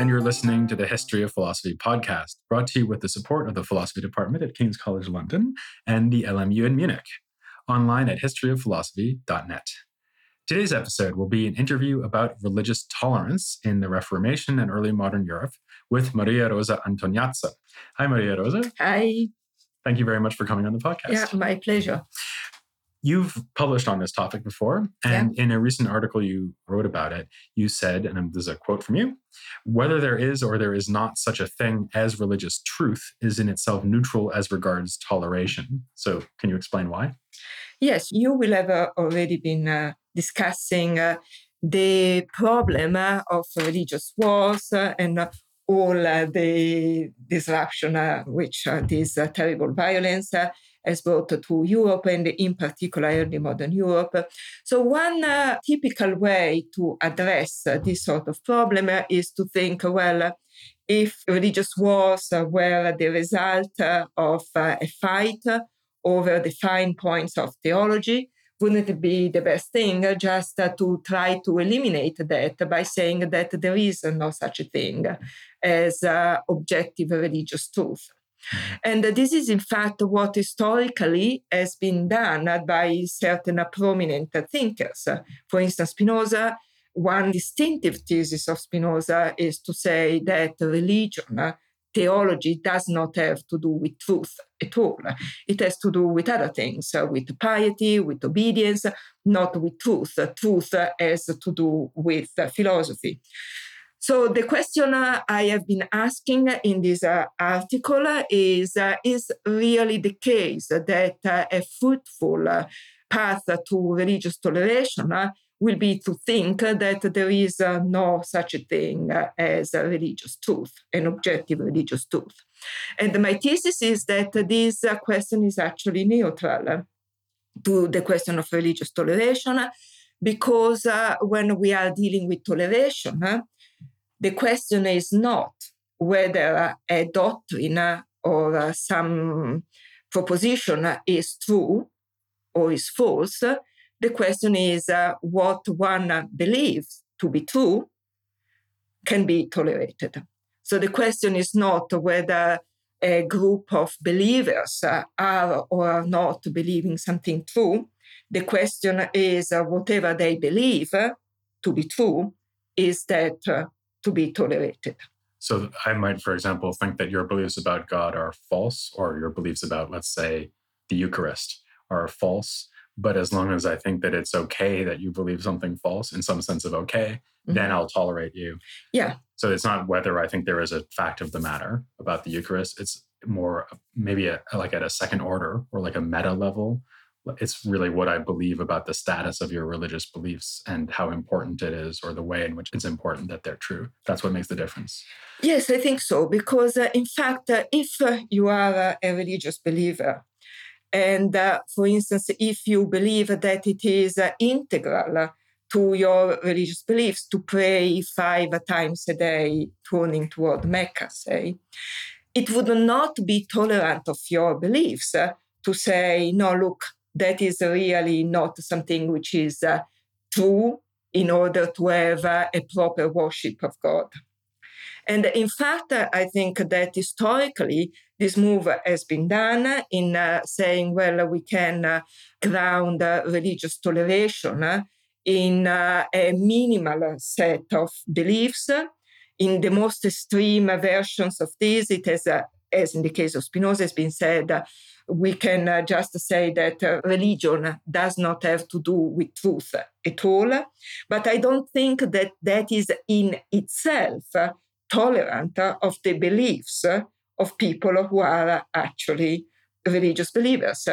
and you're listening to the History of Philosophy podcast, brought to you with the support of the Philosophy Department at King's College London and the LMU in Munich, online at historyofphilosophy.net. Today's episode will be an interview about religious tolerance in the Reformation and early modern Europe with Maria Rosa Antognazza. Hi, Maria Rosa. Hi. Thank you very much for coming on the podcast. Yeah, my pleasure. You've published on this topic before, and yeah. in a recent article you wrote about it, you said, and this is a quote from you whether there is or there is not such a thing as religious truth is in itself neutral as regards toleration. So, can you explain why? Yes, you will have uh, already been uh, discussing uh, the problem uh, of religious wars and all uh, the disruption which this terrible violence has brought to Europe and in particular early modern Europe. So one uh, typical way to address uh, this sort of problem uh, is to think, well, if religious wars were the result of a fight over the fine points of theology, wouldn't it be the best thing just to try to eliminate that by saying that there is no such a thing as uh, objective religious truth? And this is, in fact, what historically has been done by certain prominent thinkers. For instance, Spinoza, one distinctive thesis of Spinoza is to say that religion, theology, does not have to do with truth at all. It has to do with other things, with piety, with obedience, not with truth. Truth has to do with philosophy. So the question uh, I have been asking in this uh, article is, uh, is really the case that uh, a fruitful uh, path to religious toleration uh, will be to think that there is uh, no such a thing as a religious truth, an objective religious truth. And my thesis is that this question is actually neutral to the question of religious toleration, because uh, when we are dealing with toleration, uh, the question is not whether a doctrine or some proposition is true or is false. The question is uh, what one believes to be true can be tolerated. So the question is not whether a group of believers are or are not believing something true. The question is uh, whatever they believe to be true, is that uh, to be tolerated. So I might, for example, think that your beliefs about God are false, or your beliefs about, let's say, the Eucharist are false. But as long as I think that it's okay that you believe something false in some sense of okay, mm-hmm. then I'll tolerate you. Yeah. So it's not whether I think there is a fact of the matter about the Eucharist. It's more maybe a, like at a second order or like a meta level it's really what I believe about the status of your religious beliefs and how important it is, or the way in which it's important that they're true. That's what makes the difference. Yes, I think so. Because, uh, in fact, uh, if uh, you are uh, a religious believer, and uh, for instance, if you believe that it is uh, integral to your religious beliefs to pray five times a day, turning toward Mecca, say, it would not be tolerant of your beliefs to say, no, look, that is really not something which is uh, true in order to have uh, a proper worship of God. And in fact, uh, I think that historically, this move has been done in uh, saying, well, we can uh, ground uh, religious toleration in a minimal set of beliefs. In the most extreme versions of this, it has, as in the case of Spinoza, has been said we can uh, just say that uh, religion does not have to do with truth at all. But I don't think that that is in itself tolerant of the beliefs of people who are actually religious believers.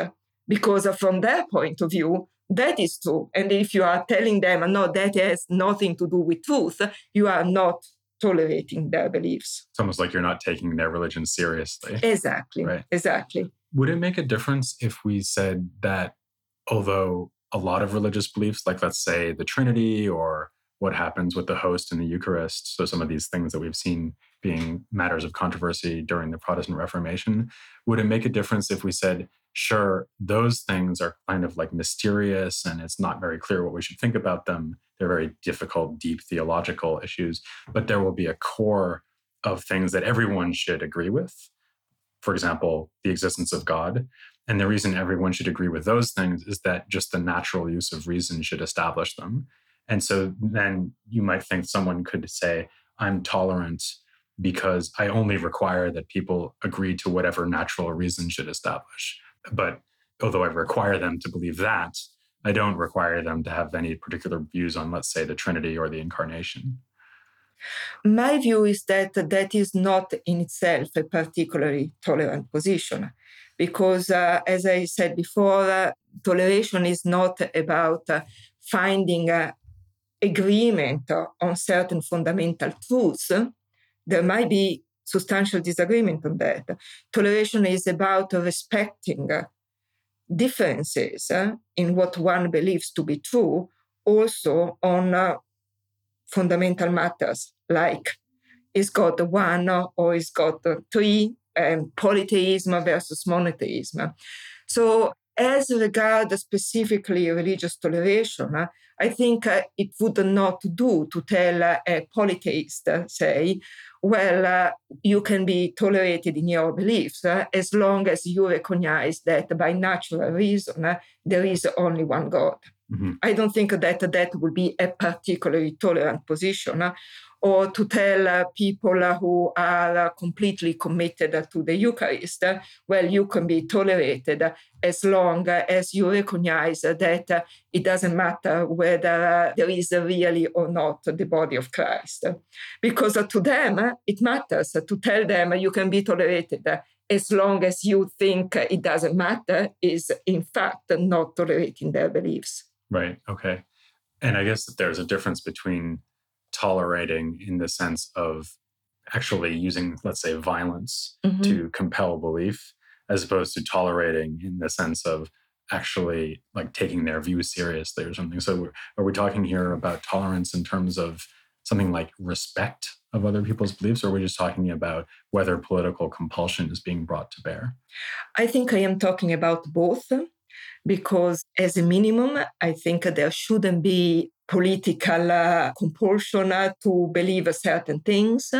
Because from their point of view, that is true. And if you are telling them, no, that has nothing to do with truth, you are not tolerating their beliefs. It's almost like you're not taking their religion seriously. Exactly. Right. Exactly. Would it make a difference if we said that although a lot of religious beliefs, like let's say the Trinity or what happens with the host in the Eucharist. So, some of these things that we've seen being matters of controversy during the Protestant Reformation. Would it make a difference if we said, sure, those things are kind of like mysterious and it's not very clear what we should think about them? They're very difficult, deep theological issues, but there will be a core of things that everyone should agree with. For example, the existence of God. And the reason everyone should agree with those things is that just the natural use of reason should establish them. And so then you might think someone could say, I'm tolerant because I only require that people agree to whatever natural reason should establish. But although I require them to believe that, I don't require them to have any particular views on, let's say, the Trinity or the Incarnation. My view is that that is not in itself a particularly tolerant position, because, uh, as I said before, uh, toleration is not about uh, finding agreement on certain fundamental truths. There might be substantial disagreement on that. Toleration is about respecting differences eh, in what one believes to be true, also on uh, fundamental matters like is God one or is God three, and polytheism versus monotheism. So, as regards specifically religious toleration, I think uh, it would not do to tell a polytheist, say, well, uh, you can be tolerated in your beliefs uh, as long as you recognize that by natural reason uh, there is only one God. Mm-hmm. I don't think that that would be a particularly tolerant position. Uh, or to tell uh, people uh, who are completely committed to the Eucharist, well, you can be tolerated as long as you recognize that it doesn't matter whether there is really or not the body of Christ. Because to them, it matters to tell them you can be tolerated as long as you think it doesn't matter, is in fact not tolerating their beliefs. Right. Okay. And I guess that there's a difference between tolerating in the sense of actually using, let's say, violence mm-hmm. to compel belief, as opposed to tolerating in the sense of actually like taking their view seriously or something. So, are we talking here about tolerance in terms of something like respect of other people's beliefs, or are we just talking about whether political compulsion is being brought to bear? I think I am talking about both because, as a minimum, I think there shouldn't be political uh, compulsion uh, to believe certain things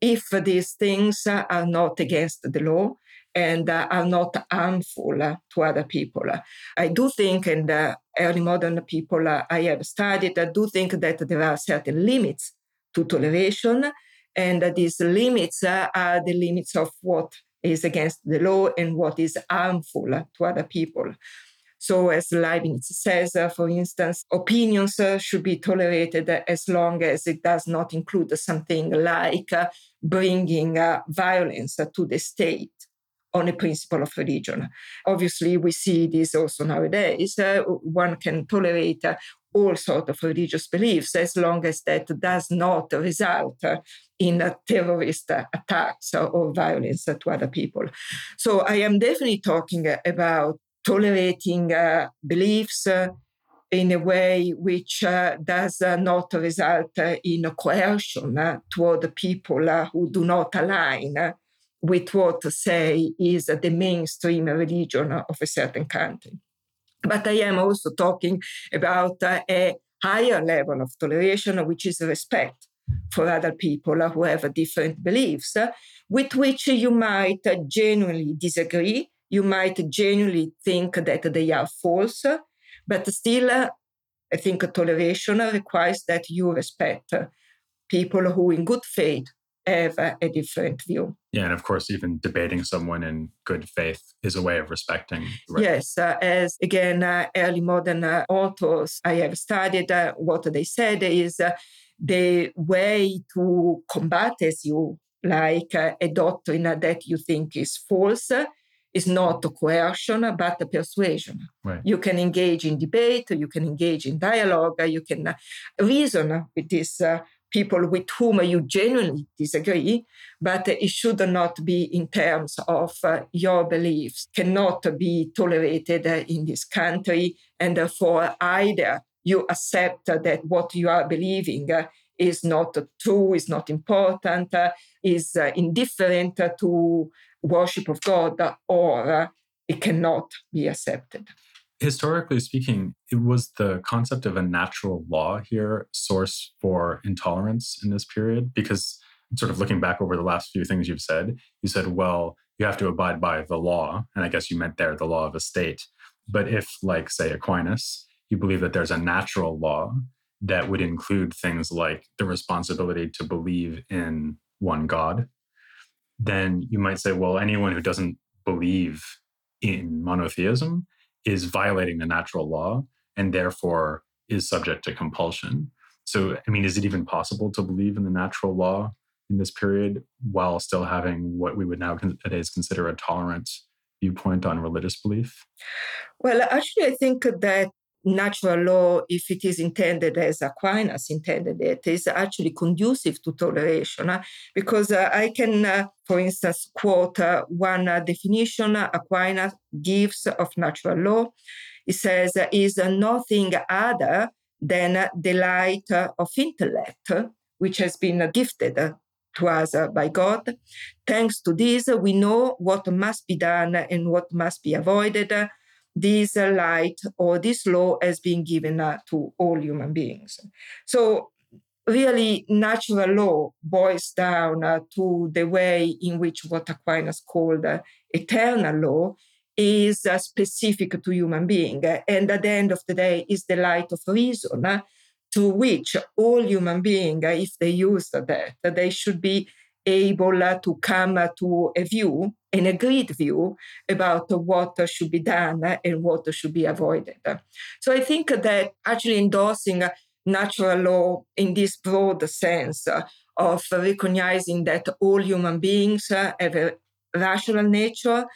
if these things are not against the law and uh, are not harmful to other people. I do think, and early modern people I have studied, I do think that there are certain limits to toleration, and these limits are the limits of what is against the law and what is harmful to other people. So, as Leibniz says, uh, for instance, opinions uh, should be tolerated as long as it does not include something like uh, bringing uh, violence to the state on a principle of religion. Obviously, we see this also nowadays. Uh, one can tolerate uh, all sorts of religious beliefs as long as that does not result in terrorist attacks or violence to other people. So I am definitely talking about tolerating uh, beliefs uh, in a way which uh, does not result in coercion toward people who do not align with what, say, is the mainstream religion of a certain country. But I am also talking about a higher level of toleration, which is respect for other people who have different beliefs, with which you might genuinely disagree you might genuinely think that they are false, but still, I think toleration requires that you respect people who, in good faith, have a different view. Yeah, and of course, even debating someone in good faith is a way of respecting. Right? Yes, uh, as again, uh, early modern uh, authors I have studied, uh, what they said is uh, the way to combat, as you like, uh, a doctrine that you think is false is not coercion, but persuasion. Right. You can engage in debate, you can engage in dialogue, you can reason with these uh, people with whom you genuinely disagree, but it should not be in terms of uh, your beliefs, cannot be tolerated in this country, and therefore either you accept that what you are believing is not true, is not important, is uh, indifferent to worship of God, or uh, it cannot be accepted. Historically speaking, it was the concept of a natural law here source for intolerance in this period because sort of looking back over the last few things you've said, you said, well, you have to abide by the law. And I guess you meant there the law of a state. But if, like, say, Aquinas, you believe that there's a natural law that would include things like the responsibility to believe in one God, then you might say, well, anyone who doesn't believe in monotheism is violating the natural law and therefore is subject to compulsion. So, I mean, is it even possible to believe in the natural law in this period while still having what we would nowadays consider a tolerant viewpoint on religious belief? Well, actually, I think that natural law, if it is intended as Aquinas intended it, is actually conducive to toleration. Uh, because uh, I can, uh, for instance, quote uh, one uh, definition Aquinas gives of natural law. He says, is nothing other than the light of intellect, which has been gifted to us by God. Thanks to this, we know what must be done and what must be avoided this light or this law has been given uh, to all human beings. So, really, natural law boils down uh, to the way in which what Aquinas called uh, eternal law is specific to human being, and at the end of the day, is the light of reason to which all human beings, if they use that, they should be able to come to a view, an agreed view about what should be done and what should be avoided. So I think that actually endorsing natural law in this broad sense of recognizing that all human beings have a rational nature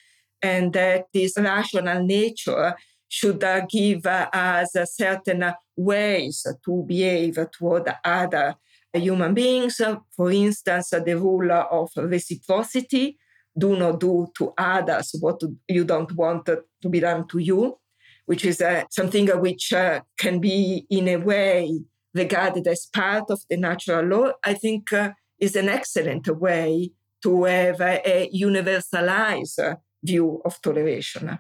and that this rational nature should give us certain ways to behave toward other human beings. For instance, the rule of reciprocity do not do to others what you don't want to be done to you, which is uh, something which uh, can be, in a way, regarded as part of the natural law. I think uh, is an excellent way to have a, universalized view of toleration.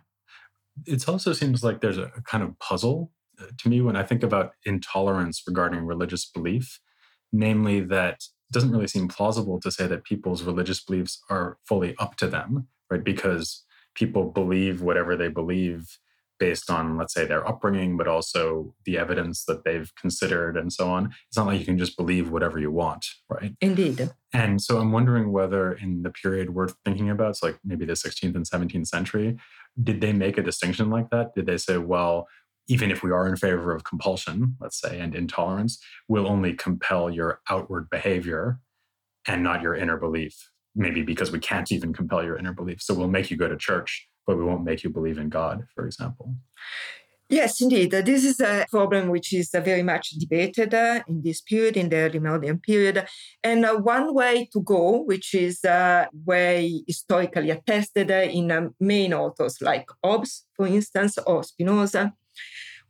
It also seems like there's a kind of puzzle uh, to me when I think about intolerance regarding religious belief namely that it doesn't really seem plausible to say that people's religious beliefs are fully up to them, right? Because people believe whatever they believe based on, let's say, their upbringing, but also the evidence that they've considered and so on. It's not like you can just believe whatever you want, right? Indeed. And so I'm wondering whether in the period we're thinking about, so like maybe the 16th and 17th century, did they make a distinction like that? Did they say, well, even if we are in favor of compulsion, let's say, and intolerance, will only compel your outward behavior and not your inner belief. Maybe because we can't even compel your inner belief. So we'll make you go to church, but we won't make you believe in God, for example. Yes, indeed. This is a problem which is very much debated uh, in this period, in the early modern period. And uh, one way to go, which is a way historically attested in main authors like Hobbes, for instance, or Spinoza,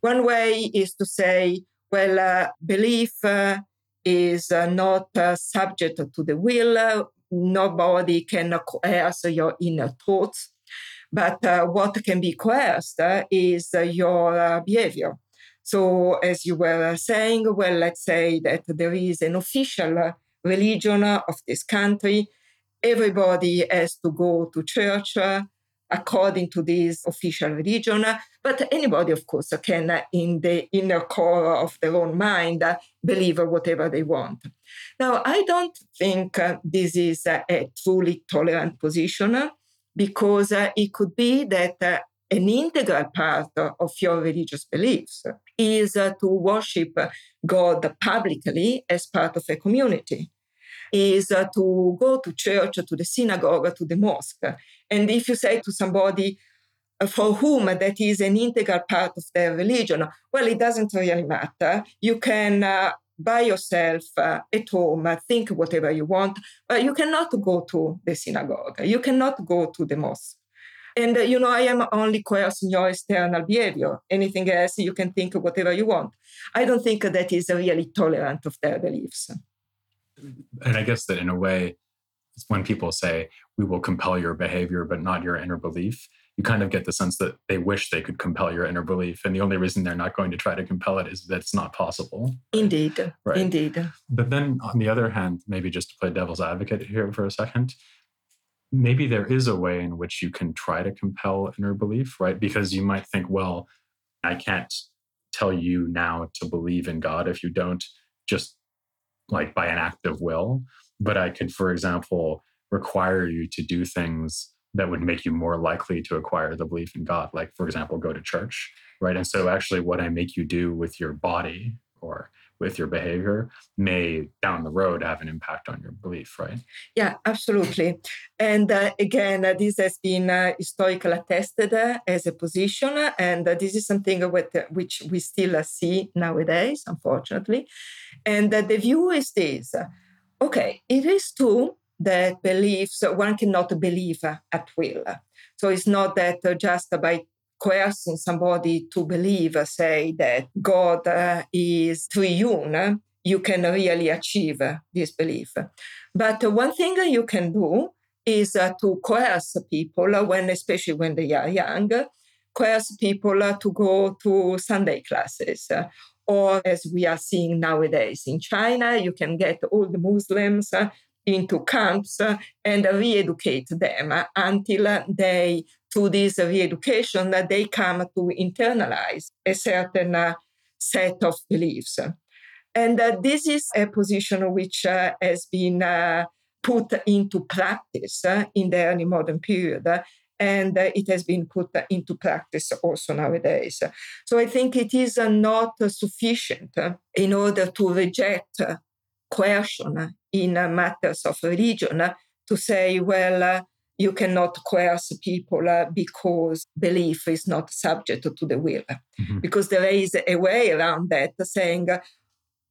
one way is to say, well, uh, belief uh, is uh, not uh, subject to the will. Nobody can coerce your inner thoughts. But what can be coerced is your behavior. So, as you were saying, well, let's say that there is an official religion of this country. Everybody has to go to church according to this official religion. But anybody, of course, can, in the inner core of their own mind, believe whatever they want. Now, I don't think uh, this is a truly tolerant position because uh, it could be that uh, an integral part of your religious beliefs is to worship God publicly as part of a community is uh, to go to church, to the synagogue, to the mosque. And if you say to somebody, uh, for whom that is an integral part of their religion, well, it doesn't really matter. You can uh, by yourself uh, at home, uh, think whatever you want, but you cannot go to the synagogue. You cannot go to the mosque. And, uh, you know, I am only coercing your external behavior. Anything else, you can think whatever you want. I don't think that is really tolerant of their beliefs. And I guess that in a way, when people say, we will compel your behavior, but not your inner belief, you kind of get the sense that they wish they could compel your inner belief. And the only reason they're not going to try to compel it is that it's not possible. Indeed. Right? Indeed. But then on the other hand, maybe just to play devil's advocate here for a second, maybe there is a way in which you can try to compel inner belief, right? Because you might think, well, I can't tell you now to believe in God if you don't just like by an act of will. But I could, for example, require you to do things that would make you more likely to acquire the belief in God. Like, for example, go to church, right? And so, actually, what I make you do with your body or with your behavior may down the road have an impact on your belief, right? Yeah, absolutely. And uh, again, uh, this has been uh, historically attested uh, as a position, and uh, this is something with, uh, which we still see nowadays, unfortunately. And the view is this okay, it is true that beliefs, one cannot believe at will. So it's not that just by coercing somebody to believe, say, that God uh, is triune, you can really achieve this belief. But one thing you can do is uh, to coerce people when, especially when they are young, coerce people to go to Sunday classes. Or as we are seeing nowadays. In China, you can get all the Muslims into camps and re-educate them until they through this re-education they come to internalize a certain uh, set of beliefs. And uh, this is a position which uh, has been uh, put into practice uh, in the early modern period and uh, it has been put uh, into practice also nowadays. So I think it is uh, not sufficient uh, in order to reject coercion in matters of religion to say, well, you cannot coerce people uh, because belief is not subject to the will. Mm-hmm. Because there is a way around that, saying,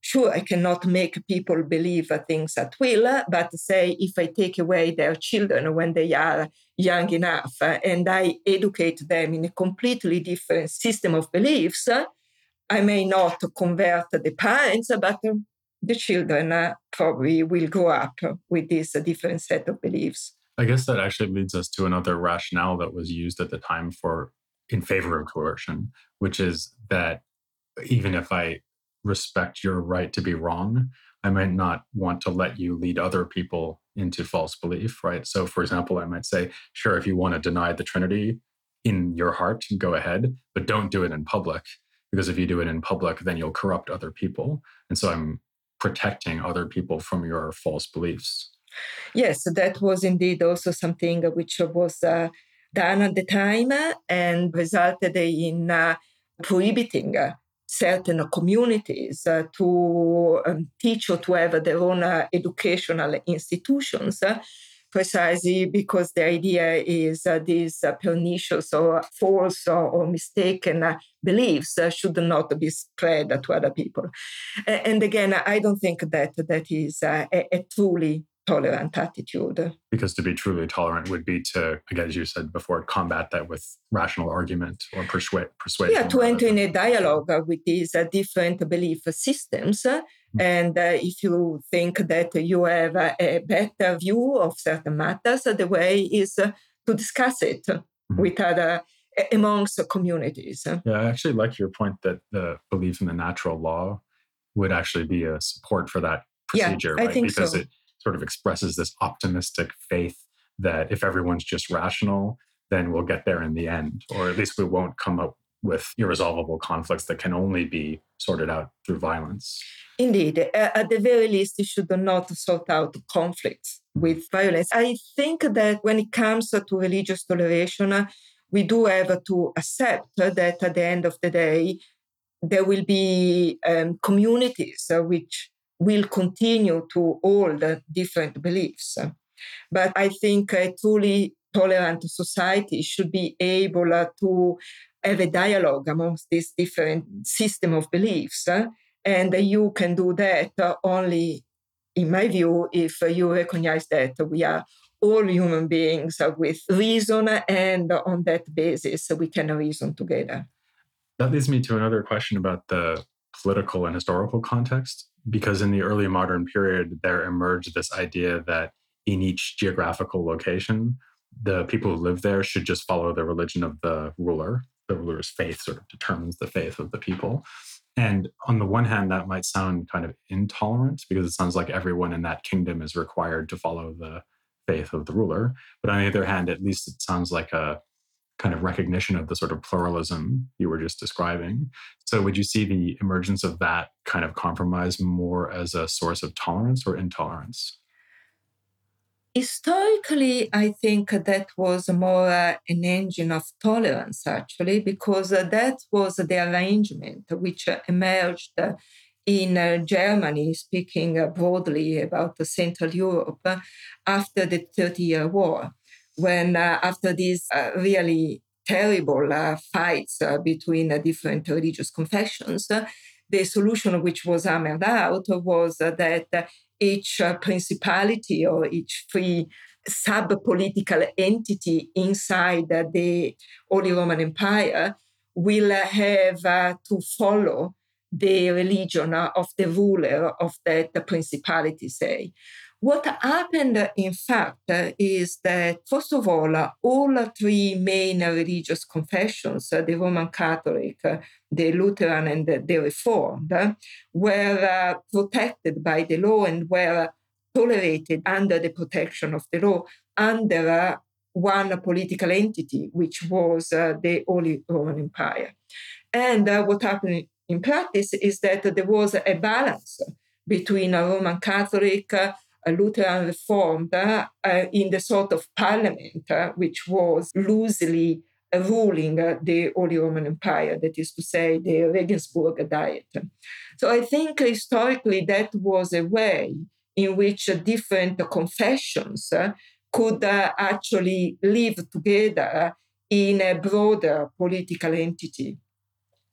sure, I cannot make people believe things at will, but say if I take away their children when they are young enough and I educate them in a completely different system of beliefs, I may not convert the parents, but the children uh, probably will grow up with this different set of beliefs. I guess that actually leads us to another rationale that was used at the time for in favor of coercion, which is that even if I respect your right to be wrong, I might not want to let you lead other people into false belief, right? So, for example, I might say, sure, if you want to deny the Trinity in your heart, go ahead, but don't do it in public. Because if you do it in public, then you'll corrupt other people. And so I'm protecting other people from your false beliefs. Yes, that was indeed also something which was uh, done at the time and resulted in uh, prohibiting uh, certain communities uh, to um, teach or to have their own uh, educational institutions. Uh, precisely because the idea is these pernicious or false or, or mistaken beliefs should not be spread to other people. And again, I don't think that that is a, a truly tolerant attitude. Because to be truly tolerant would be to, again, as you said before, combat that with rational argument or persuade, persuasion. Yeah, to enter in a dialogue with these uh, different belief systems. Mm-hmm. And uh, if you think that you have a better view of certain matters, the way is uh, to discuss it mm-hmm. with other amongst communities. Yeah, I actually like your point that the belief in the natural law would actually be a support for that procedure, yeah, right? I think because so. it sort of expresses this optimistic faith that if everyone's just rational, then we'll get there in the end, or at least we won't come up with irresolvable conflicts that can only be sorted out through violence. Indeed. At the very least, you should not sort out conflicts with violence. I think that when it comes to religious toleration, we do have to accept that at the end of the day, there will be um, communities which will continue to hold different beliefs. But I think a truly tolerant society should be able to have a dialogue amongst these different system of beliefs. And you can do that only, in my view, if you recognize that we are all human beings with reason, and on that basis, we can reason together. That leads me to another question about the political and historical context, because in the early modern period, there emerged this idea that in each geographical location, the people who live there should just follow the religion of the ruler. The ruler's faith sort of determines the faith of the people. And on the one hand, that might sound kind of intolerant because it sounds like everyone in that kingdom is required to follow the faith of the ruler. But on the other hand, at least it sounds like a kind of recognition of the sort of pluralism you were just describing. So, would you see the emergence of that kind of compromise more as a source of tolerance or intolerance? Historically, I think that was more uh, an engine of tolerance, actually, because that was the arrangement which emerged in uh, Germany, speaking uh, broadly about Central Europe, uh, after the Thirty Year War, when uh, after these uh, really terrible uh, fights between different religious confessions, the solution which was hammered out was that each uh, principality or each free sub-political entity inside the Holy Roman Empire will have uh, to follow the religion of the ruler of that principality, say. What happened, in fact, is that, first of all, all three main religious confessions, the Roman Catholic, the Lutheran, and the Reformed, were uh, protected by the law and were tolerated under the protection of the law under uh, one political entity, which was uh, the Holy Roman Empire. And what happened in practice is that there was a balance between a Roman Catholic, Lutheran Reformed uh, in the sort of parliament uh, which was loosely ruling the Holy Roman Empire, that is to say, the Regensburg Diet. So I think historically that was a way in which different confessions could actually live together in a broader political entity.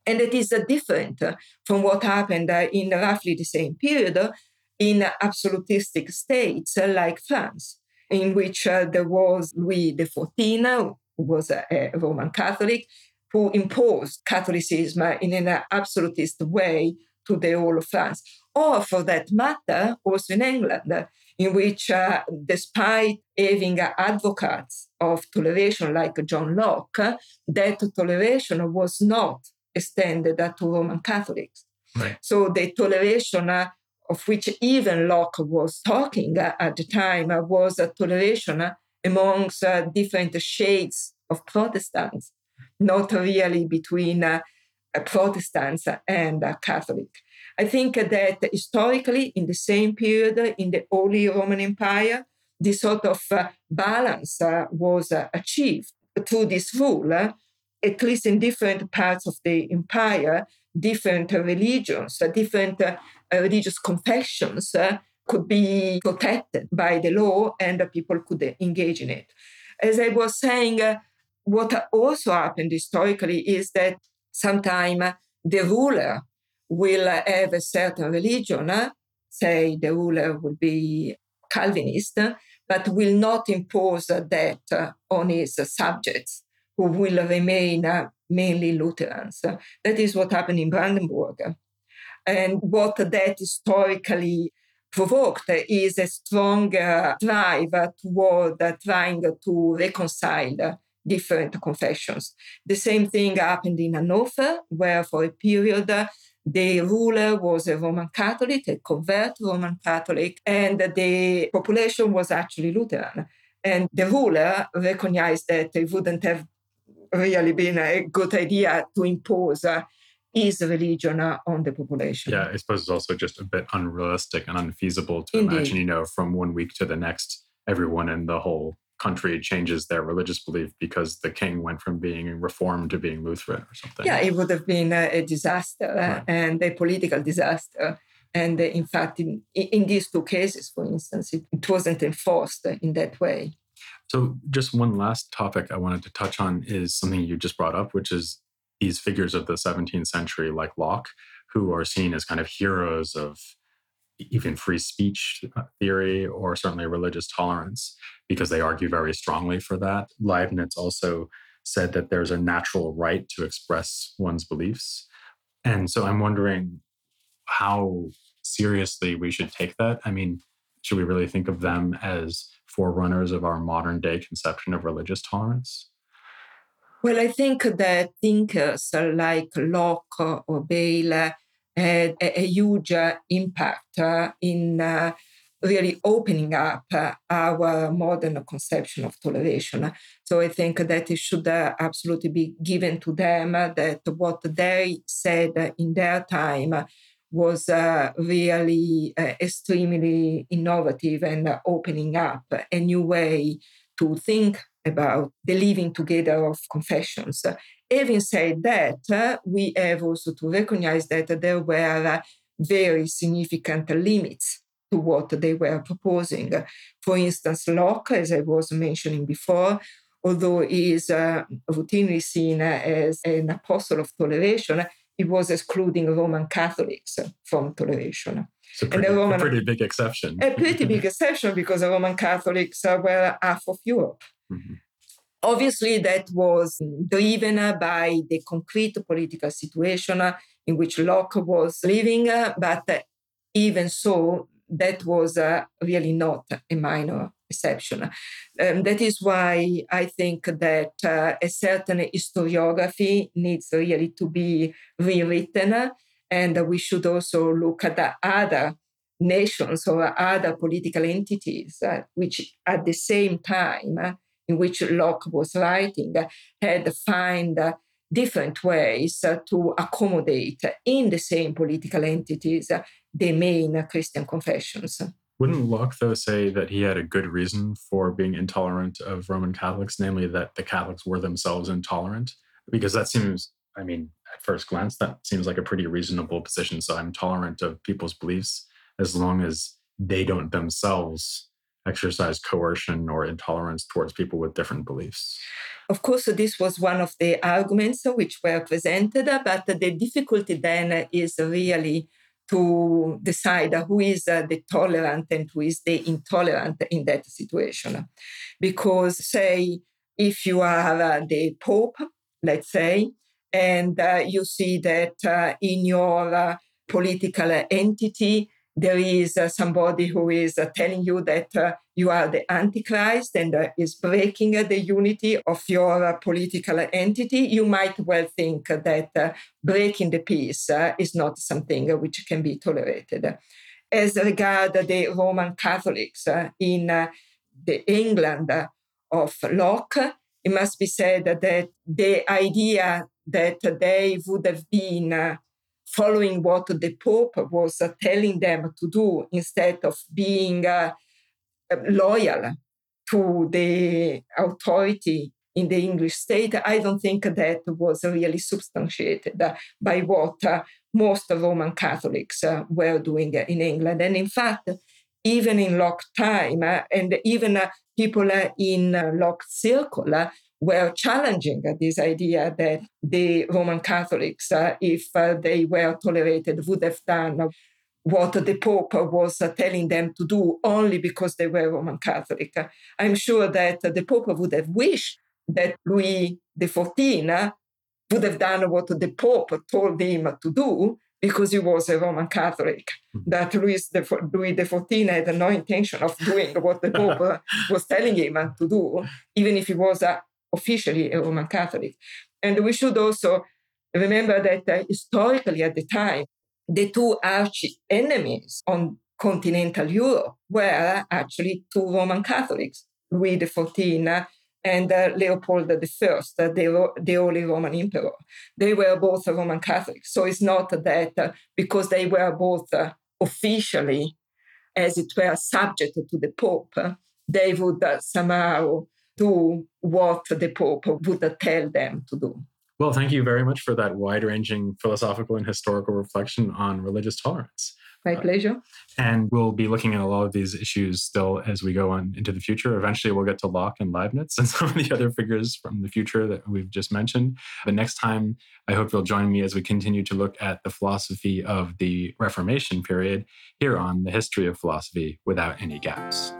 And it is different from what happened in roughly the same period in absolutistic states like France, in which uh, there was Louis XIV, who was a, a, Roman Catholic, who imposed Catholicism in an absolutist way to the whole of France. Or, for that matter, also in England, in which, uh, despite having advocates of toleration like John Locke, that toleration was not extended to Roman Catholics. Right. So the toleration uh, of which even Locke was talking at the time, uh, was a toleration uh, amongst uh, different shades of Protestants, not really between uh, uh Protestants and Catholic. I think that historically, in the same period in the Holy Roman Empire, this sort of uh, balance was achieved through this rule, at least in different parts of the empire, different religions, different religious confessions uh, could be protected by the law and people could engage in it. As I was saying, uh, what also happened historically is that sometimes the ruler will have a certain religion, uh, say the ruler will be Calvinist, but will not impose that on his subjects, who will remain mainly Lutherans. That is what happened in Brandenburg. And what that historically provoked is a strong uh, drive toward uh, trying to reconcile different confessions. The same thing happened in Hanover, where for a period the ruler was a Roman Catholic, a convert Roman Catholic, and the population was actually Lutheran. And the ruler recognized that it wouldn't have really been a good idea to impose is religion uh, on the population. Yeah, I suppose it's also just a bit unrealistic and unfeasible to Indeed. imagine, you know, from one week to the next, everyone in the whole country changes their religious belief because the king went from being reformed to being Lutheran or something. Yeah, it would have been a, disaster uh, right. and a political disaster. And uh, in fact, in, in these two cases, for instance, it, it wasn't enforced in that way. So, just one last topic I wanted to touch on is something you just brought up, which is these figures of the 17th century, like Locke, who are seen as kind of heroes of even free speech uh, theory or certainly religious tolerance because they argue very strongly for that. Leibniz also said that there's a natural right to express one's beliefs. And so I'm wondering how seriously we should take that. I mean, should we really think of them as forerunners of our modern day conception of religious tolerance? Well, I think that thinkers like Locke or Bayle had a, a huge impact in uh, really opening up uh, our modern conception of toleration. So I think that it should uh, absolutely be given to them that what they said in their time was uh, really uh, extremely innovative and opening up a new way to think about the living together of confessions. Having said that, we have also to recognize that there were very significant limits to what they were proposing. For instance, Locke, as I was mentioning before, although he is uh, routinely seen as an apostle of toleration, he was excluding Roman Catholics from toleration. It's a pretty, and Roman, a pretty big exception. a pretty big exception because the Roman Catholics were half of Europe. Mm-hmm. Obviously, that was driven by the concrete political situation in which Locke was living, but even so, that was uh, really not a minor exception. Um, that is why I think that uh, a certain historiography needs really to be rewritten, and we should also look at the other nations or other political entities uh, which, at the same time in which Locke was writing, had found different ways to accommodate in the same political entities the main Christian confessions. Wouldn't Locke, though, say that he had a good reason for being intolerant of Roman Catholics, namely that the Catholics were themselves intolerant? Because that seems, I mean, at first glance, that seems like a pretty reasonable position. So I'm tolerant of people's beliefs as long as they don't themselves exercise coercion or intolerance towards people with different beliefs. Of course, this was one of the arguments which were presented, but the difficulty then is really to decide who is uh, the tolerant and who is the intolerant in that situation. Because, say, if you are uh, the Pope, let's say, and uh, you see that in your political entity there is uh, somebody who is uh, telling you that uh, you are the antichrist and uh, is breaking uh, the unity of your uh, political entity you might well think that breaking the peace is not something which can be tolerated. As regard the roman catholics in the england of locke it must be said that the idea that they would have been following what the Pope was telling them to do instead of being uh, loyal to the authority in the English state, I don't think that was really substantiated by what uh, most Roman Catholics uh, were doing in England. And in fact, even in Locke time, and even people in Locke circle were challenging this idea that the Roman Catholics, uh, if uh, they were tolerated, would have done what the Pope was uh, telling them to do only because they were Roman Catholic. I'm sure that the Pope would have wished that Louis XIV uh, would have done what the Pope told him to do because he was a Roman Catholic. Hmm. That Louis, the, Louis XIV had no intention of doing what the Pope was telling him to do, even if he was a officially a Roman Catholic. And we should also remember that uh, historically at the time, the two arch enemies on continental Europe were actually two Roman Catholics, Louis XIV and uh, Leopold I, the, the Holy Roman Emperor. They were both Roman Catholics. So it's not that uh, because they were both uh, officially, as it were, subject to the Pope, they would uh, somehow do what the Pope would tell them to do. Well, thank you very much for that wide ranging philosophical and historical reflection on religious tolerance. My uh, pleasure. And we'll be looking at a lot of these issues still as we go on into the future. Eventually, we'll get to Locke and Leibniz and some of the other figures from the future that we've just mentioned. But next time, I hope you'll join me as we continue to look at the philosophy of the Reformation period here on the history of philosophy without any gaps.